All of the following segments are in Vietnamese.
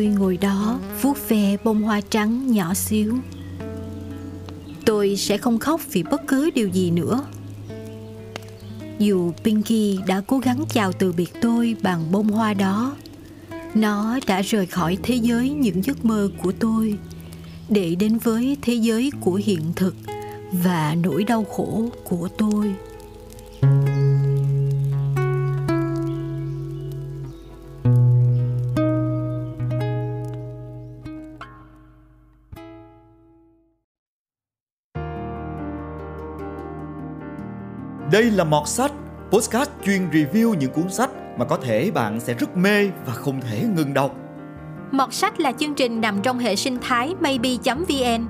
Tôi ngồi đó, vuốt ve bông hoa trắng nhỏ xíu. Tôi sẽ không khóc vì bất cứ điều gì nữa. Dù Pinky đã cố gắng chào từ biệt tôi bằng bông hoa đó, Nó đã rời khỏi thế giới những giấc mơ của tôi, Để đến với thế giới của hiện thực Và nỗi đau khổ của tôi. Đây là Mọt Sách, podcast chuyên review những cuốn sách mà có thể bạn sẽ rất mê và không thể ngừng đọc. Mọt Sách là chương trình nằm trong hệ sinh thái maybe.vn,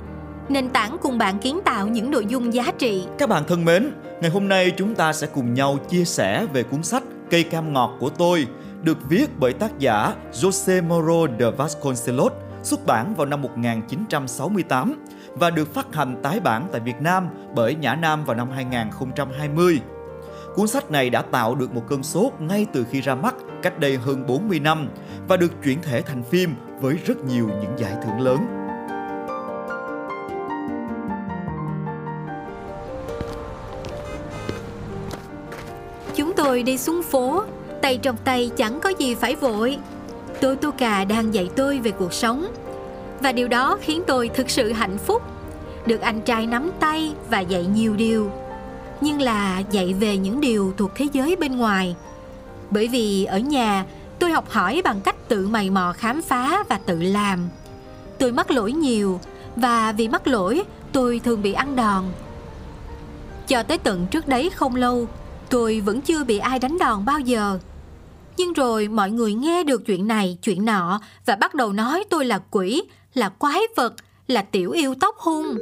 nền tảng cùng bạn kiến tạo những nội dung giá trị. Các bạn thân mến, ngày hôm nay chúng ta sẽ cùng nhau chia sẻ về cuốn sách Cây cam ngọt của tôi, được viết bởi tác giả Jose Moro de Vasconcelos, xuất bản vào năm 1968 và được phát hành tái bản tại Việt Nam bởi Nhã Nam vào năm 2020. Cuốn sách này đã tạo được một cơn sốt ngay từ khi ra mắt cách đây hơn 40 năm và được chuyển thể thành phim với rất nhiều những giải thưởng lớn. Chúng tôi đi xuống phố, tay trong tay chẳng có gì phải vội. Tôi Tô Cà đang dạy tôi về cuộc sống và điều đó khiến tôi thực sự hạnh phúc. Được anh trai nắm tay và dạy nhiều điều. Nhưng là dạy về những điều thuộc thế giới bên ngoài. Bởi vì ở nhà, tôi học hỏi bằng cách tự mày mò khám phá và tự làm. Tôi mắc lỗi nhiều, và vì mắc lỗi, tôi thường bị ăn đòn. Cho tới tận trước đấy không lâu, tôi vẫn chưa bị ai đánh đòn bao giờ. Nhưng rồi mọi người nghe được chuyện này, chuyện nọ và bắt đầu nói tôi là quỷ là quái vật, là tiểu yêu tóc hung.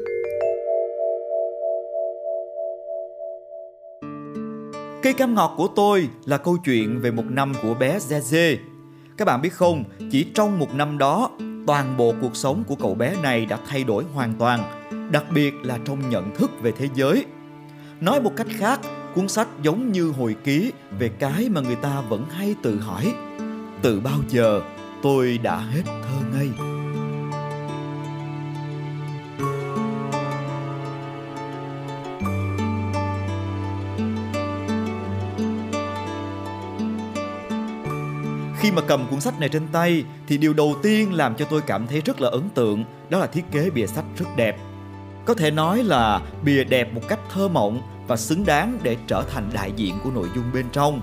Cây cam ngọt của tôi là câu chuyện về một năm của bé Zeze. Các bạn biết không, chỉ trong một năm đó, toàn bộ cuộc sống của cậu bé này đã thay đổi hoàn toàn, đặc biệt là trong nhận thức về thế giới. Nói một cách khác, cuốn sách giống như hồi ký về cái mà người ta vẫn hay tự hỏi. Từ bao giờ tôi đã hết thơ ngây? Mà cầm cuốn sách này trên tay thì điều đầu tiên làm cho tôi cảm thấy rất là ấn tượng đó là thiết kế bìa sách rất đẹp. Có thể nói là bìa đẹp một cách thơ mộng và xứng đáng để trở thành đại diện của nội dung bên trong.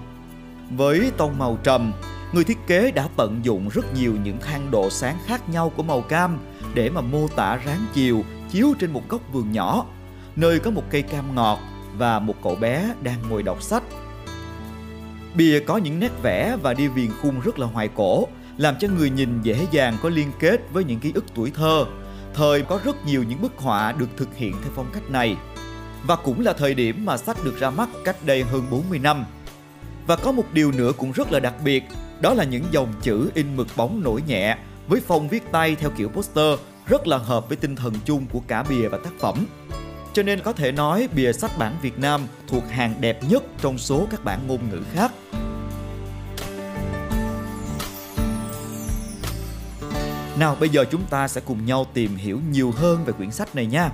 Với tông màu trầm, người thiết kế đã tận dụng rất nhiều những thang độ sáng khác nhau của màu cam để mà mô tả ráng chiều chiếu trên một góc vườn nhỏ, nơi có một cây cam ngọt và một cậu bé đang ngồi đọc sách Bìa có những nét vẽ và đi viền khung rất là hoài cổ, làm cho người nhìn dễ dàng có liên kết với những ký ức tuổi thơ. Thời có rất nhiều những bức họa được thực hiện theo phong cách này. Và cũng là thời điểm mà sách được ra mắt cách đây hơn 40 năm. Và có một điều nữa cũng rất là đặc biệt, đó là những dòng chữ in mực bóng nổi nhẹ với phong viết tay theo kiểu poster rất là hợp với tinh thần chung của cả bìa và tác phẩm. Cho nên có thể nói bìa sách bản Việt Nam thuộc hàng đẹp nhất trong số các bản ngôn ngữ khác. Nào, bây giờ chúng ta sẽ cùng nhau tìm hiểu nhiều hơn về quyển sách này nha.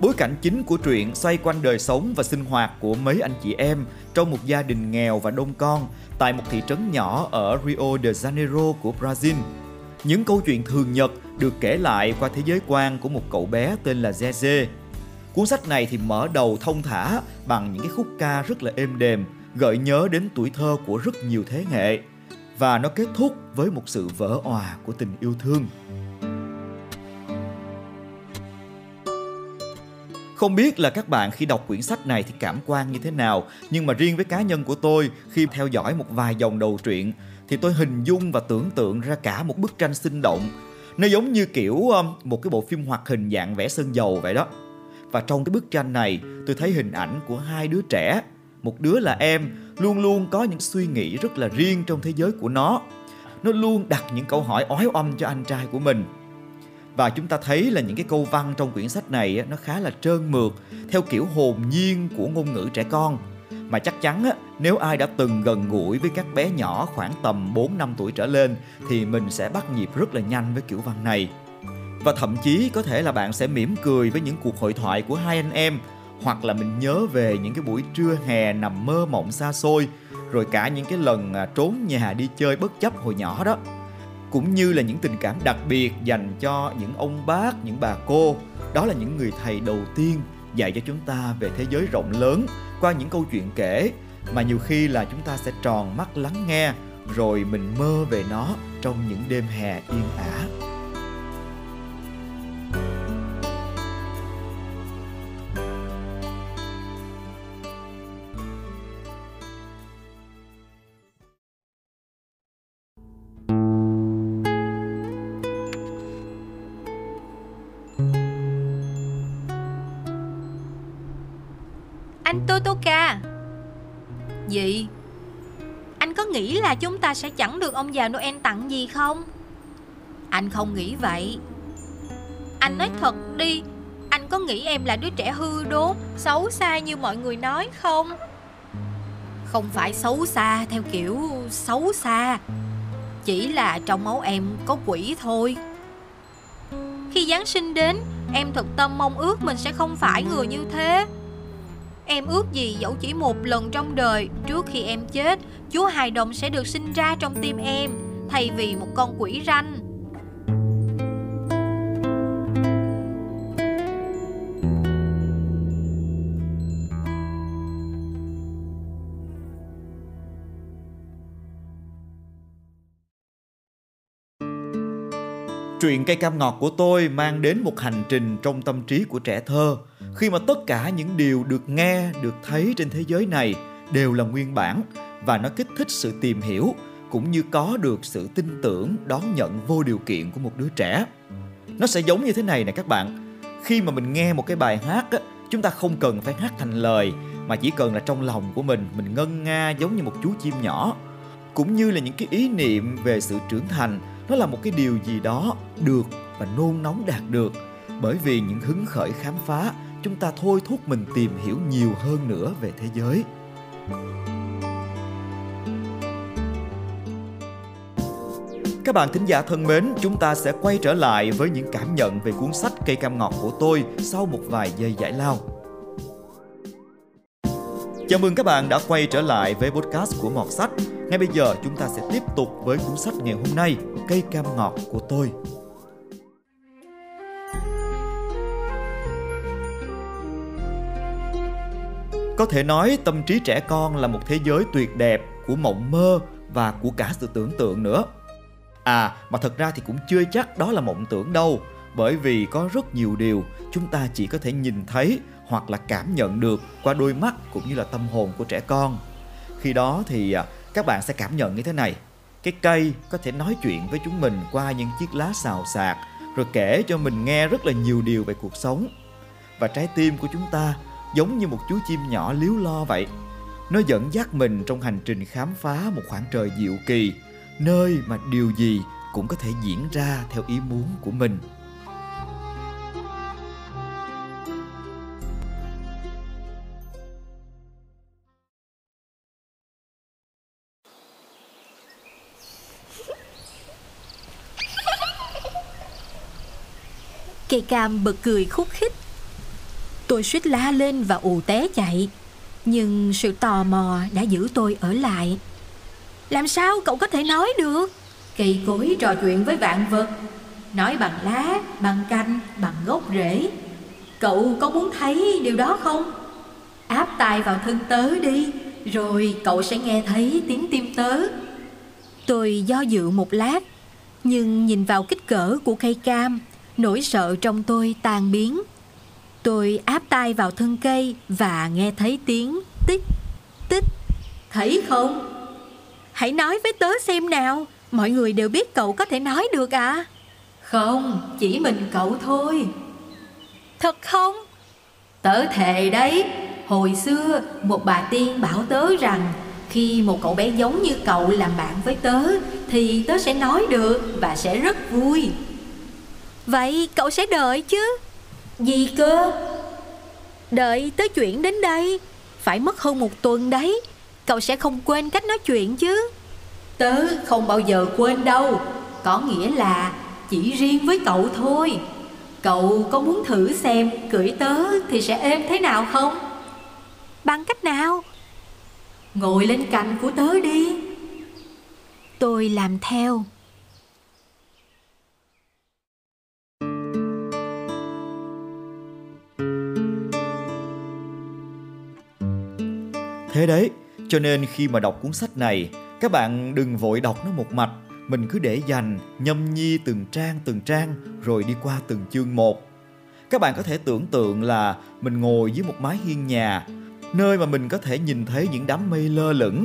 Bối cảnh chính của truyện xoay quanh đời sống và sinh hoạt của mấy anh chị em trong một gia đình nghèo và đông con tại một thị trấn nhỏ ở Rio de Janeiro của Brazil. Những câu chuyện thường nhật được kể lại qua thế giới quan của một cậu bé tên là Zeze. Cuốn sách này thì mở đầu thông thả bằng những cái khúc ca rất là êm đềm, gợi nhớ đến tuổi thơ của rất nhiều thế hệ và nó kết thúc với một sự vỡ òa của tình yêu thương. Không biết là các bạn khi đọc quyển sách này thì cảm quan như thế nào, nhưng mà riêng với cá nhân của tôi khi theo dõi một vài dòng đầu truyện thì tôi hình dung và tưởng tượng ra cả một bức tranh sinh động. Nó giống như kiểu một cái bộ phim hoạt hình dạng vẽ sơn dầu vậy đó. Và trong cái bức tranh này, tôi thấy hình ảnh của hai đứa trẻ. Một đứa là em, luôn luôn có những suy nghĩ rất là riêng trong thế giới của nó. Nó luôn đặt những câu hỏi oái oăm cho anh trai của mình. Và chúng ta thấy là những cái câu văn trong quyển sách này nó khá là trơn mượt, theo kiểu hồn nhiên của ngôn ngữ trẻ con. Mà chắc chắn nếu ai đã từng gần gũi với các bé nhỏ khoảng tầm 4 năm tuổi trở lên, thì mình sẽ bắt nhịp rất là nhanh với kiểu văn này. Và thậm chí có thể là bạn sẽ mỉm cười với những cuộc hội thoại của hai anh em hoặc là mình nhớ về những cái buổi trưa hè nằm mơ mộng xa xôi rồi cả những cái lần à, trốn nhà đi chơi bất chấp hồi nhỏ đó cũng như là những tình cảm đặc biệt dành cho những ông bác, những bà cô. Đó là những người thầy đầu tiên dạy cho chúng ta về thế giới rộng lớn qua những câu chuyện kể mà nhiều khi là chúng ta sẽ tròn mắt lắng nghe rồi mình mơ về nó trong những đêm hè yên ả. Sẽ chẳng được ông già Noel tặng gì không? Anh không nghĩ vậy. Anh nói thật đi, Anh có nghĩ em là đứa trẻ hư đốn, Xấu xa như mọi người nói không? Không phải xấu xa theo kiểu xấu xa, Chỉ là trong máu em có quỷ thôi. Khi Giáng sinh đến, Em thực tâm mong ước mình sẽ không phải người như thế. Em ước gì dẫu chỉ một lần trong đời, Trước khi em chết, Chúa hài đồng sẽ được sinh ra trong tim em, Thay vì một con quỷ ranh. Truyện cây cam ngọt của tôi mang đến một hành trình trong tâm trí của trẻ thơ khi mà tất cả những điều được nghe, được thấy trên thế giới này đều là nguyên bản và nó kích thích sự tìm hiểu cũng như có được sự tin tưởng đón nhận vô điều kiện của một đứa trẻ. Nó sẽ giống như thế này nè các bạn. Khi mà mình nghe một cái bài hát á, chúng ta không cần phải hát thành lời mà chỉ cần là trong lòng của mình mình ngân nga giống như một chú chim nhỏ cũng như là những cái ý niệm về sự trưởng thành nó là một cái điều gì đó được và nôn nóng đạt được bởi vì những hứng khởi khám phá chúng ta thôi thúc mình tìm hiểu nhiều hơn nữa về thế giới Các bạn thính giả thân mến, chúng ta sẽ quay trở lại với những cảm nhận về cuốn sách Cây cam ngọt của tôi sau một vài giây giải lao. Chào mừng các bạn đã quay trở lại với podcast của Mọt Sách. Ngay bây giờ chúng ta sẽ tiếp tục với cuốn sách ngày hôm nay, Cây cam ngọt của tôi. Có thể nói tâm trí trẻ con là một thế giới tuyệt đẹp của mộng mơ và của cả sự tưởng tượng nữa. À, mà thật ra thì cũng chưa chắc đó là mộng tưởng đâu, bởi vì có rất nhiều điều chúng ta chỉ có thể nhìn thấy hoặc là cảm nhận được qua đôi mắt cũng như là tâm hồn của trẻ con. Khi đó thì à, các bạn sẽ cảm nhận như thế này. Cái cây có thể nói chuyện với chúng mình qua những chiếc lá xào xạc rồi kể cho mình nghe rất là nhiều điều về cuộc sống. Và trái tim của chúng ta giống như một chú chim nhỏ líu lo vậy. Nó dẫn dắt mình trong hành trình khám phá một khoảng trời diệu kỳ, nơi mà điều gì cũng có thể diễn ra theo ý muốn của mình. Cây cam bật cười khúc khích Tôi suýt la lên và ù té chạy. Nhưng sự tò mò đã giữ tôi ở lại. Làm sao cậu có thể nói được? Cây cối trò chuyện với vạn vật. Nói bằng lá, bằng canh bằng gốc rễ. Cậu có muốn thấy điều đó không? Áp tai vào thân tớ đi Rồi cậu sẽ nghe thấy tiếng tim tớ. Tôi do dự một lát Nhưng nhìn vào kích cỡ của cây cam Nỗi sợ trong tôi tan biến. Tôi áp tay vào thân cây và nghe thấy tiếng tích, tích. Thấy không? Hãy nói với tớ xem nào, mọi người đều biết cậu có thể nói được à? Không, chỉ mình cậu thôi. Thật không? Tớ thề đấy, hồi xưa một bà tiên bảo tớ rằng khi một cậu bé giống như cậu làm bạn với tớ thì tớ sẽ nói được và sẽ rất vui. Vậy cậu sẽ đợi chứ? Gì cơ? Đợi tới chuyện đến đây phải mất hơn một tuần đấy Cậu sẽ không quên cách nói chuyện chứ Tớ không bao giờ quên đâu Có nghĩa là chỉ riêng với cậu thôi Cậu có muốn thử xem cưỡi tớ thì sẽ êm thế nào không? Bằng cách nào? Ngồi lên cạnh của tớ đi Tôi làm theo Thế đấy, cho nên khi mà đọc cuốn sách này, các bạn đừng vội đọc nó một mạch, mình cứ để dành, nhâm nhi từng trang từng trang rồi đi qua từng chương một. Các bạn có thể tưởng tượng là mình ngồi dưới một mái hiên nhà, nơi mà mình có thể nhìn thấy những đám mây lơ lửng,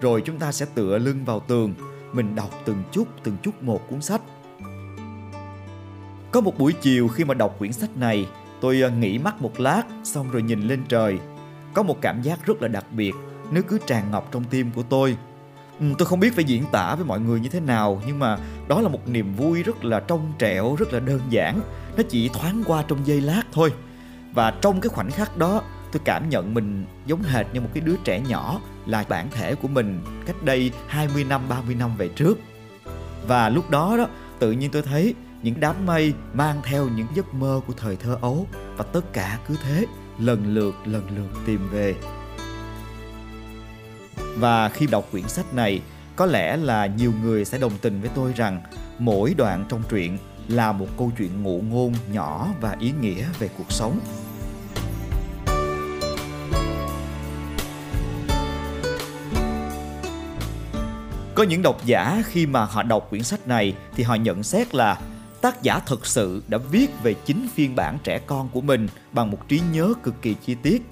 rồi chúng ta sẽ tựa lưng vào tường, mình đọc từng chút từng chút một cuốn sách. Có một buổi chiều khi mà đọc quyển sách này, tôi à, nghỉ mắt một lát xong rồi nhìn lên trời. Có một cảm giác rất là đặc biệt, Nếu cứ tràn ngập trong tim của tôi. Ừ, tôi không biết phải diễn tả với mọi người như thế nào nhưng mà đó là một niềm vui rất là trong trẻo, rất là đơn giản. Nó chỉ thoáng qua trong giây lát thôi. Và trong cái khoảnh khắc đó tôi cảm nhận mình giống hệt như một cái đứa trẻ nhỏ là bản thể của mình cách đây 20 năm, 30 năm về trước. Và lúc đó đó, tự nhiên tôi thấy những đám mây mang theo những giấc mơ của thời thơ ấu và tất cả cứ thế lần lượt lần lượt tìm về. Và khi đọc quyển sách này, có lẽ là nhiều người sẽ đồng tình với tôi rằng mỗi đoạn trong truyện là một câu chuyện ngụ ngôn nhỏ và ý nghĩa về cuộc sống. Có những độc giả khi mà họ đọc quyển sách này thì họ nhận xét là tác giả thực sự đã viết về chính phiên bản trẻ con của mình bằng một trí nhớ cực kỳ chi tiết.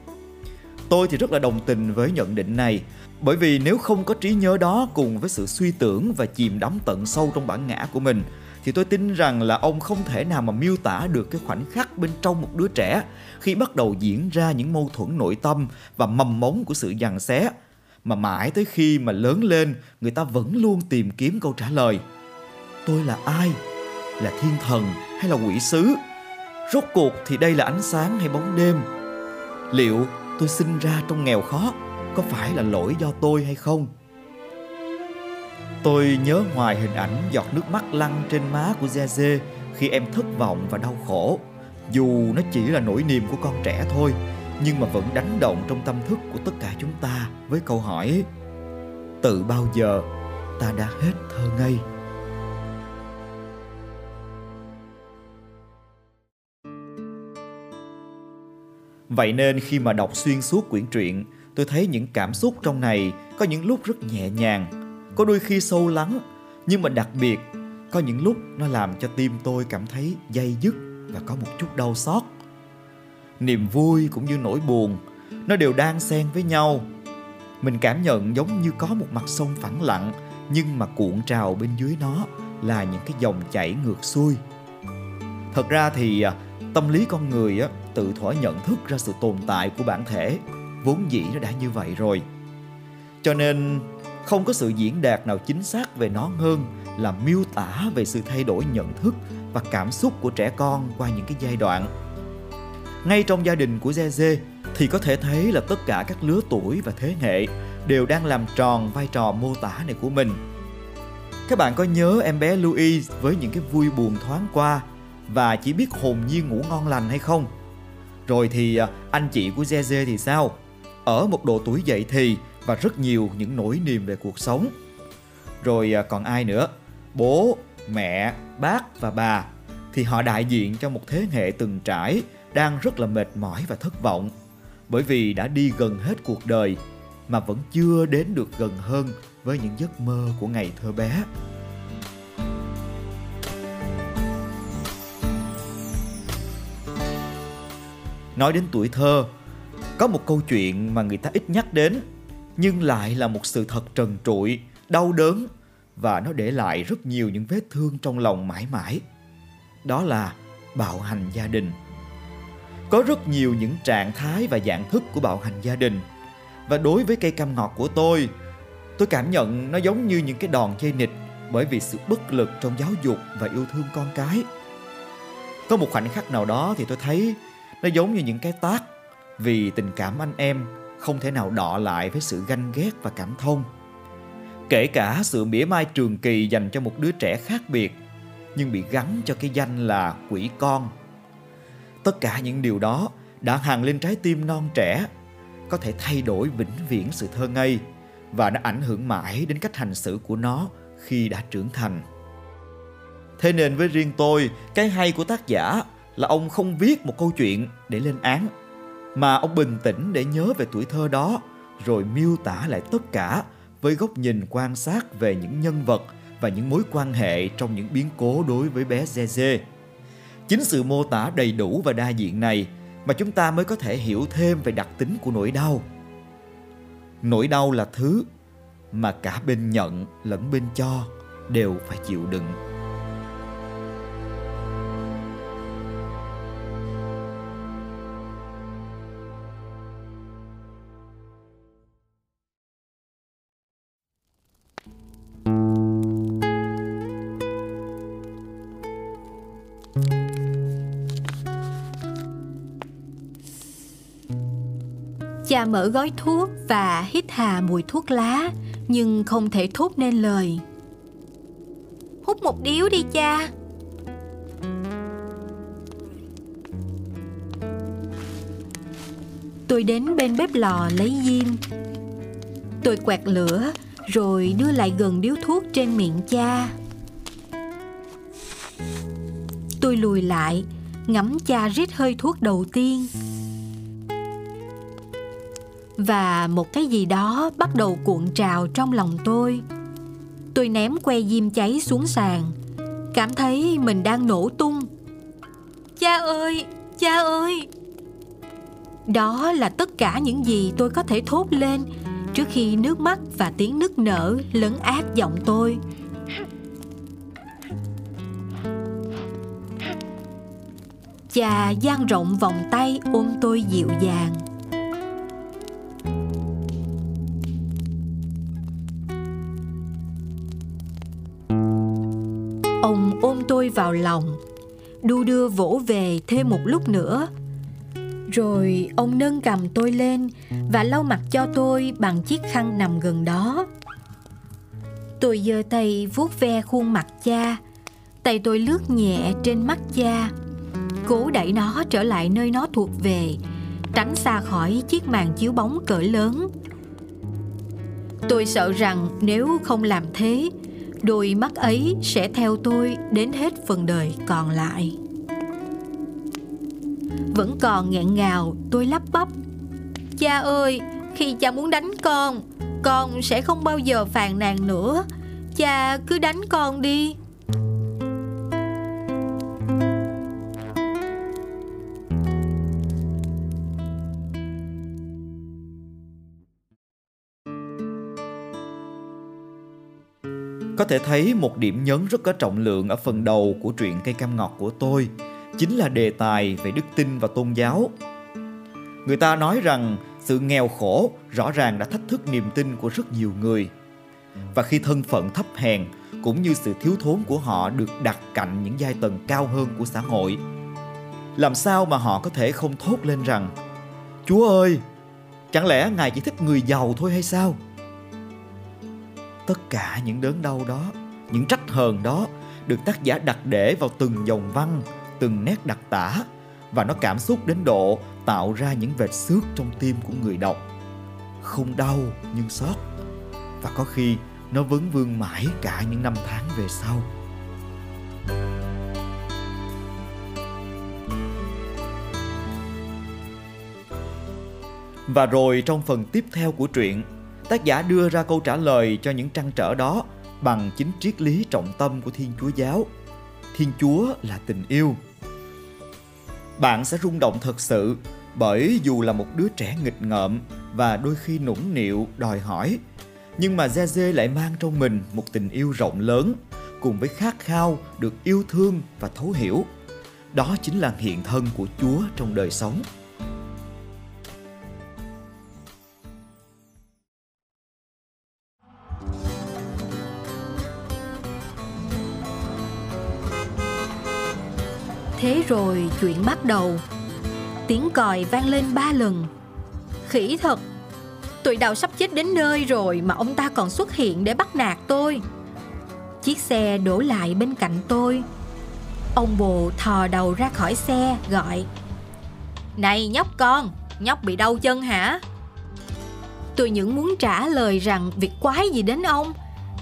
Tôi thì rất là đồng tình với nhận định này, bởi vì nếu không có trí nhớ đó cùng với sự suy tưởng và chìm đắm tận sâu trong bản ngã của mình thì tôi tin rằng là ông không thể nào mà miêu tả được cái khoảnh khắc bên trong một đứa trẻ khi bắt đầu diễn ra những mâu thuẫn nội tâm và mầm mống của sự giằng xé. Mà mãi tới khi mà lớn lên người ta vẫn luôn tìm kiếm câu trả lời. Tôi là ai? Là thiên thần hay là quỷ sứ? Rốt cuộc thì đây là ánh sáng hay bóng đêm? Liệu tôi sinh ra trong nghèo khó, có phải là lỗi do tôi hay không? Tôi nhớ hoài hình ảnh giọt nước mắt lăn trên má của Zeze khi em thất vọng và đau khổ. Dù nó chỉ là nỗi niềm của con trẻ thôi, nhưng mà vẫn đánh động trong tâm thức của tất cả chúng ta với câu hỏi, từ bao giờ ta đã hết thơ ngây? Vậy nên khi mà đọc xuyên suốt quyển truyện tôi thấy những cảm xúc trong này có những lúc rất nhẹ nhàng có đôi khi sâu lắng nhưng mà đặc biệt có những lúc nó làm cho tim tôi cảm thấy dây dứt và có một chút đau xót. Niềm vui cũng như nỗi buồn nó đều đang xen với nhau. Mình cảm nhận giống như có một mặt sông phẳng lặng nhưng mà cuộn trào bên dưới nó là những cái dòng chảy ngược xuôi. Thật ra thì à, tâm lý con người á, tự thỏa nhận thức ra sự tồn tại của bản thể vốn dĩ nó đã như vậy rồi cho nên, không có sự diễn đạt nào chính xác về nó hơn là miêu tả về sự thay đổi nhận thức và cảm xúc của trẻ con qua những cái giai đoạn ngay trong gia đình của Zeze thì có thể thấy là tất cả các lứa tuổi và thế hệ đều đang làm tròn vai trò mô tả này của mình. Các bạn có nhớ em bé Louis với những cái vui buồn thoáng qua và chỉ biết hồn nhiên ngủ ngon lành hay không? Rồi thì à, anh chị của Zeze thì sao? Ở một độ tuổi dậy thì và rất nhiều những nỗi niềm về cuộc sống. Rồi à, còn ai nữa? Bố, mẹ, bác và bà thì họ đại diện cho một thế hệ từng trải đang rất là mệt mỏi và thất vọng bởi vì đã đi gần hết cuộc đời mà vẫn chưa đến được gần hơn với những giấc mơ của ngày thơ bé. Nói đến tuổi thơ, có một câu chuyện mà người ta ít nhắc đến nhưng lại là một sự thật trần trụi, đau đớn và nó để lại rất nhiều những vết thương trong lòng mãi mãi. Đó là bạo hành gia đình. Có rất nhiều những trạng thái và dạng thức của bạo hành gia đình. Và đối với cây cam ngọt của tôi tôi cảm nhận nó giống như những cái đòn dây nịch bởi vì sự bất lực trong giáo dục và yêu thương con cái. Có một khoảnh khắc nào đó thì tôi thấy nó giống như những cái tác vì tình cảm anh em không thể nào đọ lại với sự ganh ghét và cảm thông. Kể cả sự mỉa mai trường kỳ dành cho một đứa trẻ khác biệt, nhưng bị gắn cho cái danh là quỷ con. Tất cả những điều đó đã hàng lên trái tim non trẻ, có thể thay đổi vĩnh viễn sự thơ ngây và nó ảnh hưởng mãi đến cách hành xử của nó khi đã trưởng thành. Thế nên với riêng tôi, cái hay của tác giả là ông không viết một câu chuyện để lên án, mà ông bình tĩnh để nhớ về tuổi thơ đó, rồi miêu tả lại tất cả với góc nhìn quan sát về những nhân vật và những mối quan hệ trong những biến cố đối với bé Zeze. Chính sự mô tả đầy đủ và đa diện này mà chúng ta mới có thể hiểu thêm về đặc tính của nỗi đau. Nỗi đau là thứ mà cả bên nhận lẫn bên cho đều phải chịu đựng. Cha mở gói thuốc và hít hà mùi thuốc lá, Nhưng không thể thốt nên lời. Hút một điếu đi, cha. Tôi đến bên bếp lò lấy diêm. Tôi quẹt lửa, Rồi đưa lại gần điếu thuốc trên miệng cha. Tôi lùi lại, Ngắm cha rít hơi thuốc đầu tiên và một cái gì đó bắt đầu cuộn trào trong lòng tôi. Tôi ném que diêm cháy xuống sàn. Cảm thấy mình đang nổ tung. Cha ơi cha ơi! Đó là tất cả những gì tôi có thể thốt lên trước khi nước mắt và tiếng nức nở lấn át giọng tôi. Cha dang rộng vòng tay ôm tôi dịu dàng. Tôi vào lòng. Đu đưa vỗ về thêm một lúc nữa. Rồi ông nâng cầm tôi lên Và lau mặt cho tôi bằng chiếc khăn nằm gần đó. Tôi giơ tay vuốt ve khuôn mặt cha. Tay tôi lướt nhẹ trên mắt cha. Cố đẩy nó trở lại nơi nó thuộc về, Tránh xa khỏi chiếc màn chiếu bóng cỡ lớn. Tôi sợ rằng nếu không làm thế đôi mắt ấy sẽ theo tôi đến hết phần đời còn lại. Vẫn còn nghẹn ngào, tôi lắp bắp. Cha ơi, khi cha muốn đánh con con sẽ không bao giờ phàn nàn nữa. Cha cứ đánh con đi. Có thể thấy một điểm nhấn rất có trọng lượng ở phần đầu của truyện Cây cam ngọt của tôi chính là đề tài về đức tin và tôn giáo. Người ta nói rằng sự nghèo khổ rõ ràng đã thách thức niềm tin của rất nhiều người. Và khi thân phận thấp hèn cũng như sự thiếu thốn của họ được đặt cạnh những giai tầng cao hơn của xã hội, làm sao mà họ có thể không thốt lên rằng Chúa ơi, chẳng lẽ Ngài chỉ thích người giàu thôi hay sao? Tất cả những đớn đau đó, những trách hờn đó được tác giả đặt để vào từng dòng văn, từng nét đặc tả và nó cảm xúc đến độ tạo ra những vệt xước trong tim của người đọc. Không đau nhưng xót, và có khi nó vấn vương mãi cả những năm tháng về sau. Và rồi trong phần tiếp theo của truyện tác giả đưa ra câu trả lời cho những trăn trở đó bằng chính triết lý trọng tâm của Thiên Chúa giáo. Thiên Chúa là tình yêu. Bạn sẽ rung động thật sự bởi dù là một đứa trẻ nghịch ngợm và đôi khi nũng nịu đòi hỏi, nhưng mà Zeze lại mang trong mình một tình yêu rộng lớn cùng với khát khao được yêu thương và thấu hiểu. Đó chính là hiện thân của Chúa trong đời sống. Thế rồi chuyện bắt đầu. Tiếng còi vang lên ba lần. Khỉ thật tụi đầu sắp chết đến nơi rồi mà ông ta còn xuất hiện để bắt nạt tôi. Chiếc xe đổ lại bên cạnh tôi. Ông bồ thò đầu ra khỏi xe gọi. Này nhóc con, nhóc bị đau chân hả? Tôi những muốn trả lời rằng việc quái gì đến ông?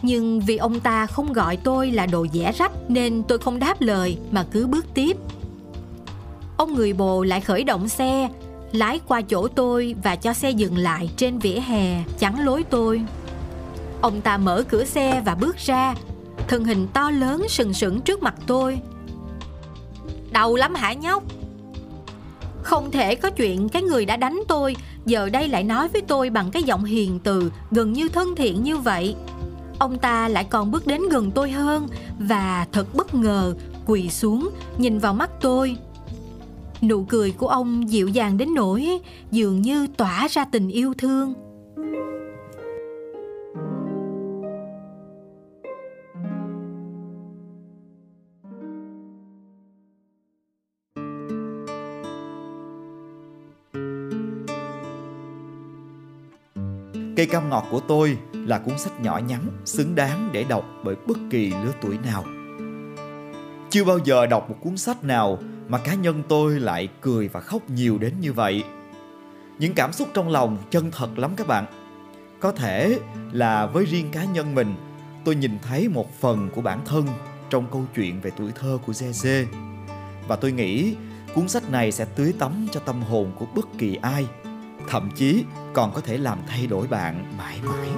Nhưng vì ông ta không gọi tôi là đồ dẻ rách Nên tôi không đáp lời mà cứ bước tiếp. Ông người bồ lại khởi động xe, Lái qua chỗ tôi và cho xe dừng lại trên vỉa hè, chắn lối tôi. Ông ta mở cửa xe và bước ra, Thân hình to lớn sừng sững trước mặt tôi. Đau lắm hả nhóc? Không thể có chuyện cái người đã đánh tôi, Giờ đây lại nói với tôi bằng cái giọng hiền từ, Gần như thân thiện như vậy. Ông ta lại còn bước đến gần tôi hơn Và thật bất ngờ Quỳ xuống, nhìn vào mắt tôi. Nụ cười của ông dịu dàng đến nỗi Dường như tỏa ra tình yêu thương. Cây cam ngọt của tôi là cuốn sách nhỏ nhắn, xứng đáng để đọc bởi bất kỳ lứa tuổi nào. Chưa bao giờ đọc một cuốn sách nào mà cá nhân tôi lại cười và khóc nhiều đến như vậy. Những cảm xúc trong lòng chân thật lắm các bạn. Có thể là với riêng cá nhân mình, tôi nhìn thấy một phần của bản thân trong câu chuyện về tuổi thơ của Zeze. Và tôi nghĩ cuốn sách này sẽ tưới tắm cho tâm hồn của bất kỳ ai thậm chí còn có thể làm thay đổi bạn mãi mãi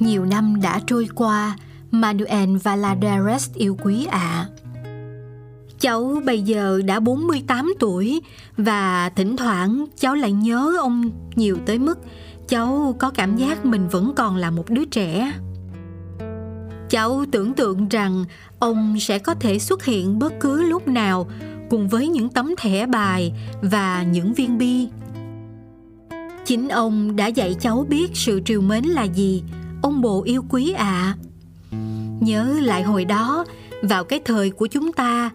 Nhiều năm đã trôi qua, Manuel Valadares yêu quý ạ. À. Cháu bây giờ đã 48 tuổi và thỉnh thoảng cháu lại nhớ ông nhiều tới mức cháu có cảm giác mình vẫn còn là một đứa trẻ. Cháu tưởng tượng rằng ông sẽ có thể xuất hiện bất cứ lúc nào cùng với những tấm thẻ bài và những viên bi. Chính ông đã dạy cháu biết sự triều mến là gì, ông bồ yêu quý ạ. À. Nhớ lại hồi đó, vào cái thời của chúng ta,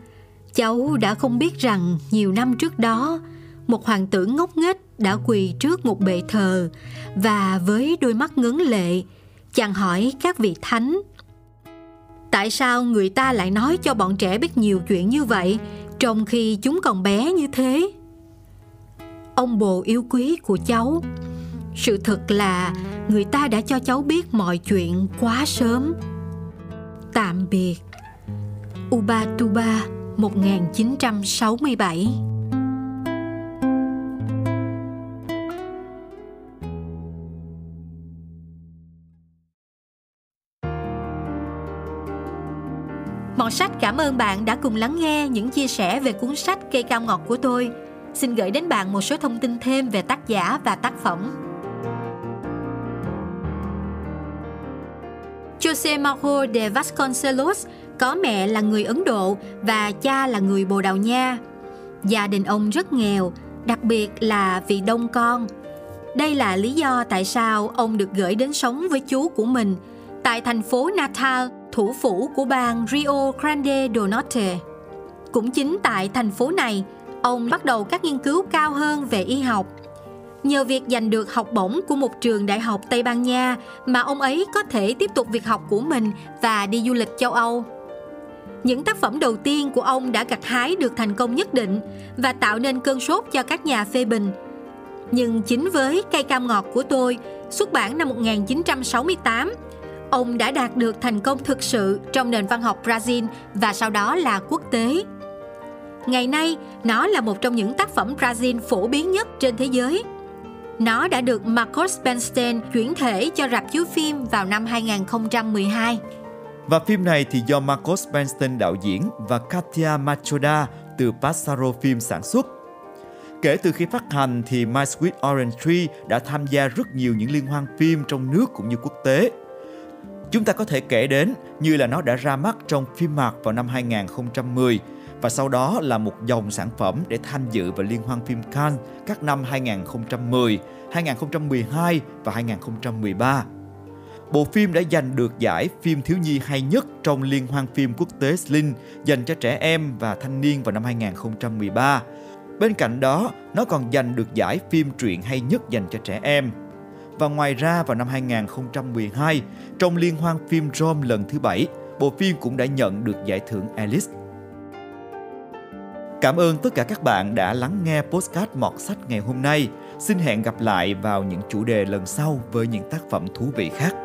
Cháu đã không biết rằng nhiều năm trước đó, một hoàng tử ngốc nghếch đã quỳ trước một bệ thờ và với đôi mắt ngấn lệ, chàng hỏi các vị thánh. Tại sao người ta lại nói cho bọn trẻ biết nhiều chuyện như vậy trong khi chúng còn bé như thế? Ông bồ yêu quý của cháu, sự thật là người ta đã cho cháu biết mọi chuyện quá sớm. Tạm biệt. Ubatuba 1967 Mọt sách cảm ơn bạn đã cùng lắng nghe những chia sẻ về cuốn sách Cây cao ngọt của tôi. Xin gửi đến bạn một số thông tin thêm về tác giả và tác phẩm. Jose Mauro de Vasconcelos có mẹ là người Ấn Độ và cha là người Bồ Đào Nha. Gia đình ông rất nghèo, đặc biệt là vì đông con. Đây là lý do tại sao ông được gửi đến sống với chú của mình tại thành phố Natal, thủ phủ của bang Rio Grande do Norte. Cũng chính tại thành phố này, ông bắt đầu các nghiên cứu cao hơn về y học. Nhờ việc giành được học bổng của một trường đại học Tây Ban Nha mà ông ấy có thể tiếp tục việc học của mình và đi du lịch châu Âu. Những tác phẩm đầu tiên của ông đã gặt hái được thành công nhất định và tạo nên cơn sốt cho các nhà phê bình. Nhưng chính với Cây cam ngọt của tôi, xuất bản năm 1968, ông đã đạt được thành công thực sự trong nền văn học Brazil và sau đó là quốc tế. Ngày nay, nó là một trong những tác phẩm Brazil phổ biến nhất trên thế giới. Nó đã được Marcos Bernstein chuyển thể cho rạp chiếu phim vào năm 2012. Và phim này thì do Marcos Benston đạo diễn và Katia Machoda từ Passaro Film sản xuất. Kể từ khi phát hành thì My Sweet Orange Tree đã tham gia rất nhiều những liên hoan phim trong nước cũng như quốc tế. Chúng ta có thể kể đến như là nó đã ra mắt trong phim mạc vào năm 2010 và sau đó là một dòng sản phẩm để tham dự vào liên hoan phim Cannes các năm 2010 2012 và 2013. Bộ phim đã giành được giải phim thiếu nhi hay nhất trong Liên hoan phim quốc tế Sling dành cho trẻ em và thanh niên vào năm 2013. Bên cạnh đó, nó còn giành được giải phim truyện hay nhất dành cho trẻ em. Và ngoài ra vào năm 2012, trong Liên hoan phim Rome lần thứ bảy, bộ phim cũng đã nhận được giải thưởng Alice. Cảm ơn tất cả các bạn đã lắng nghe postcard mọt sách ngày hôm nay. Xin hẹn gặp lại vào những chủ đề lần sau với những tác phẩm thú vị khác.